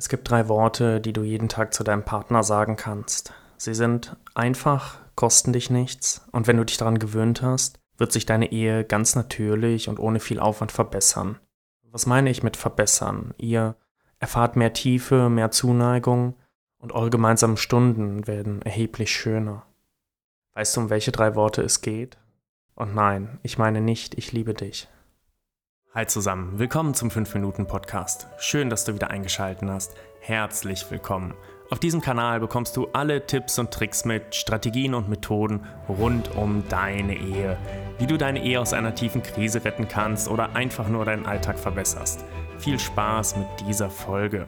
Es gibt drei Worte, die du jeden Tag zu deinem Partner sagen kannst. Sie sind einfach, kosten dich nichts und wenn du dich daran gewöhnt hast, wird sich deine Ehe ganz natürlich und ohne viel Aufwand verbessern. Was meine ich mit verbessern? Ihr erfahrt mehr Tiefe, mehr Zuneigung und eure gemeinsamen Stunden werden erheblich schöner. Weißt du, um welche drei Worte es geht? Und nein, ich meine nicht, ich liebe dich. Hi zusammen, willkommen zum 5-Minuten-Podcast. Schön, dass du wieder eingeschaltet hast. Herzlich willkommen. Auf diesem Kanal bekommst du alle Tipps und Tricks mit, Strategien und Methoden rund um deine Ehe. Wie du deine Ehe aus einer tiefen Krise retten kannst oder einfach nur deinen Alltag verbesserst. Viel Spaß mit dieser Folge.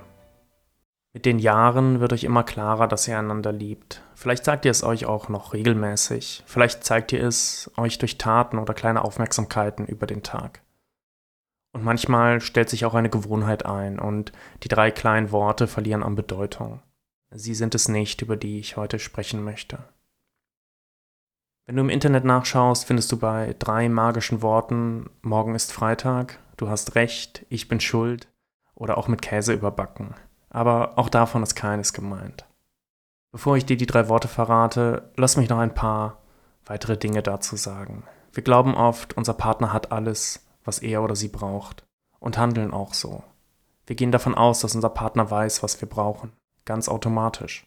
Mit den Jahren wird euch immer klarer, dass ihr einander liebt. Vielleicht sagt ihr es euch auch noch regelmäßig. Vielleicht zeigt ihr es euch durch Taten oder kleine Aufmerksamkeiten über den Tag. Und manchmal stellt sich auch eine Gewohnheit ein und die drei kleinen Worte verlieren an Bedeutung. Sie sind es nicht, über die ich heute sprechen möchte. Wenn du im Internet nachschaust, findest du bei drei magischen Worten Morgen ist Freitag, du hast recht, ich bin schuld oder auch mit Käse überbacken. Aber auch davon ist keines gemeint. Bevor ich dir die drei Worte verrate, lass mich noch ein paar weitere Dinge dazu sagen. Wir glauben oft, unser Partner hat alles, was er oder sie braucht und handeln auch so. Wir gehen davon aus, dass unser Partner weiß, was wir brauchen, ganz automatisch.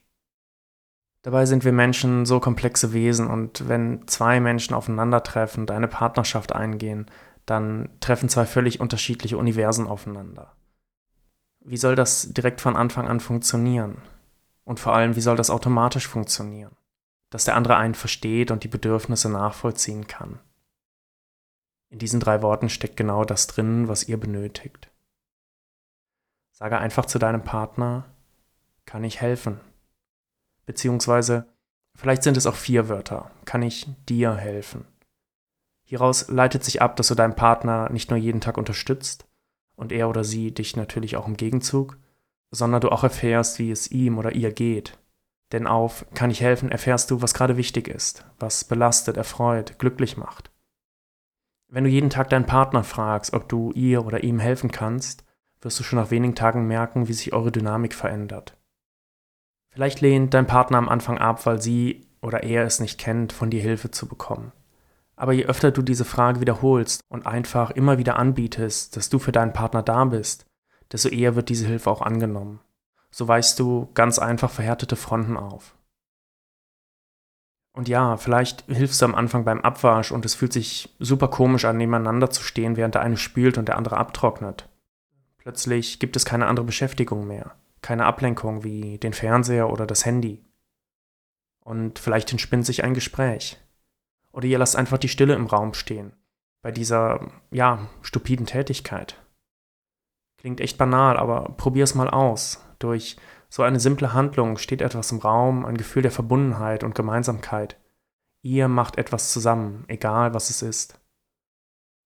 Dabei sind wir Menschen so komplexe Wesen und wenn zwei Menschen aufeinandertreffen und eine Partnerschaft eingehen, dann treffen zwei völlig unterschiedliche Universen aufeinander. Wie soll das direkt von Anfang an funktionieren? Und vor allem, wie soll das automatisch funktionieren? Dass der andere einen versteht und die Bedürfnisse nachvollziehen kann. In diesen drei Worten steckt genau das drin, was ihr benötigt. Sage einfach zu deinem Partner, kann ich helfen? Beziehungsweise, vielleicht sind es auch vier Wörter, kann ich dir helfen? Hieraus leitet sich ab, dass du deinen Partner nicht nur jeden Tag unterstützt und er oder sie dich natürlich auch im Gegenzug, sondern du auch erfährst, wie es ihm oder ihr geht. Denn auf kann ich helfen erfährst du, was gerade wichtig ist, was belastet, erfreut, glücklich macht. Wenn du jeden Tag deinen Partner fragst, ob du ihr oder ihm helfen kannst, wirst du schon nach wenigen Tagen merken, wie sich eure Dynamik verändert. Vielleicht lehnt dein Partner am Anfang ab, weil sie oder er es nicht kennt, von dir Hilfe zu bekommen. Aber je öfter du diese Frage wiederholst und einfach immer wieder anbietest, dass du für deinen Partner da bist, desto eher wird diese Hilfe auch angenommen. So weißt du ganz einfach verhärtete Fronten auf. Und ja, vielleicht hilfst du am Anfang beim Abwasch und es fühlt sich super komisch an, nebeneinander zu stehen, während der eine spült und der andere abtrocknet. Plötzlich gibt es keine andere Beschäftigung mehr, keine Ablenkung wie den Fernseher oder das Handy. Und vielleicht entspinnt sich ein Gespräch. Oder ihr lasst einfach die Stille im Raum stehen, bei dieser, ja, stupiden Tätigkeit. Klingt echt banal, aber probier's mal aus. Durch so eine simple Handlung steht etwas im Raum, ein Gefühl der Verbundenheit und Gemeinsamkeit. Ihr macht etwas zusammen, egal was es ist.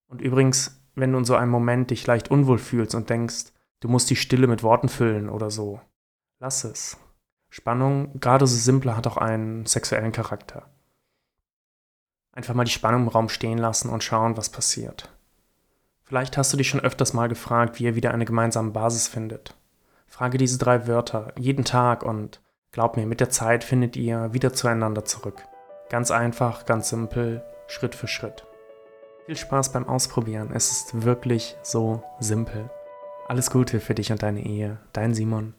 Und übrigens, wenn du in so einem Moment dich leicht unwohl fühlst und denkst, du musst die Stille mit Worten füllen oder so, lass es. Spannung, gerade so simple, hat auch einen sexuellen Charakter. Einfach mal die Spannung im Raum stehen lassen und schauen, was passiert. Vielleicht hast du dich schon öfters mal gefragt, wie ihr wieder eine gemeinsame Basis findet. Frage diese drei Wörter jeden Tag und glaub mir, mit der Zeit findet ihr wieder zueinander zurück. Ganz einfach, ganz simpel, Schritt für Schritt. Viel Spaß beim Ausprobieren, es ist wirklich so simpel. Alles Gute für dich und deine Ehe, dein Simon.